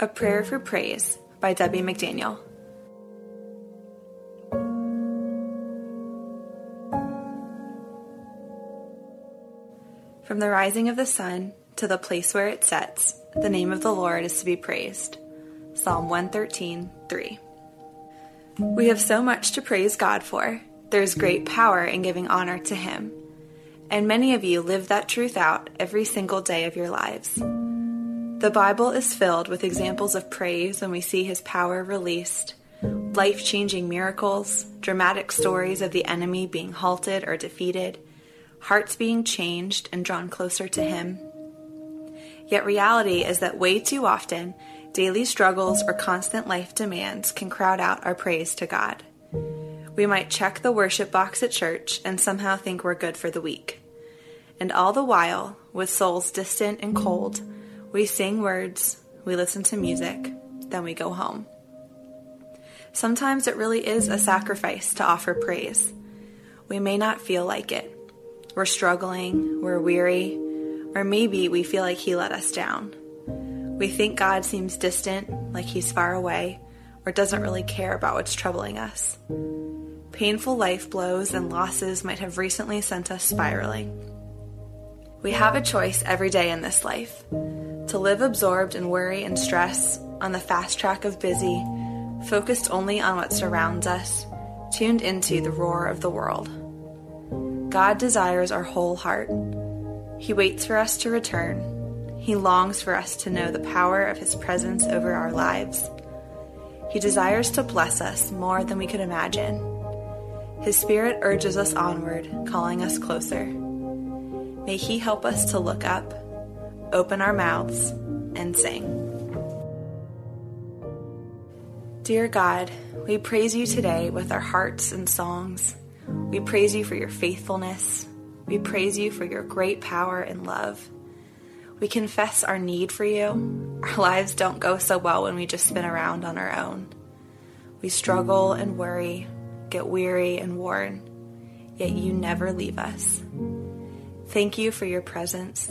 A Prayer for Praise by Debbie McDaniel. From the rising of the sun to the place where it sets, the name of the Lord is to be praised. Psalm 113 3. We have so much to praise God for. There's great power in giving honor to Him. And many of you live that truth out every single day of your lives. The Bible is filled with examples of praise when we see His power released, life changing miracles, dramatic stories of the enemy being halted or defeated, hearts being changed and drawn closer to Him. Yet reality is that way too often, daily struggles or constant life demands can crowd out our praise to God. We might check the worship box at church and somehow think we're good for the week. And all the while, with souls distant and cold, we sing words, we listen to music, then we go home. Sometimes it really is a sacrifice to offer praise. We may not feel like it. We're struggling, we're weary, or maybe we feel like He let us down. We think God seems distant, like He's far away, or doesn't really care about what's troubling us. Painful life blows and losses might have recently sent us spiraling. We have a choice every day in this life to live absorbed in worry and stress, on the fast track of busy, focused only on what surrounds us, tuned into the roar of the world. God desires our whole heart. He waits for us to return. He longs for us to know the power of His presence over our lives. He desires to bless us more than we could imagine. His Spirit urges us onward, calling us closer. May He help us to look up, open our mouths, and sing. Dear God, we praise you today with our hearts and songs. We praise you for your faithfulness. We praise you for your great power and love. We confess our need for you. Our lives don't go so well when we just spin around on our own. We struggle and worry, get weary and worn, yet you never leave us. Thank you for your presence.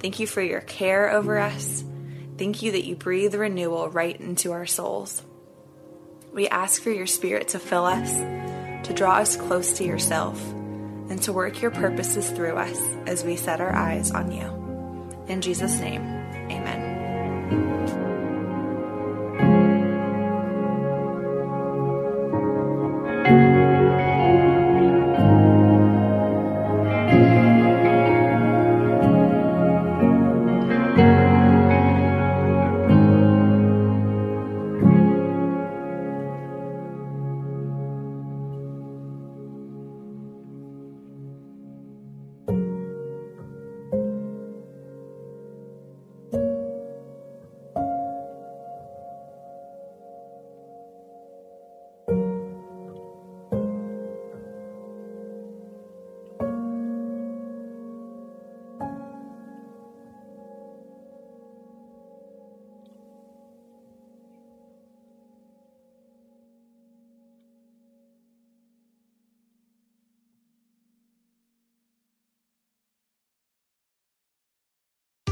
Thank you for your care over us. Thank you that you breathe renewal right into our souls. We ask for your spirit to fill us, to draw us close to yourself, and to work your purposes through us as we set our eyes on you. In Jesus' name, amen.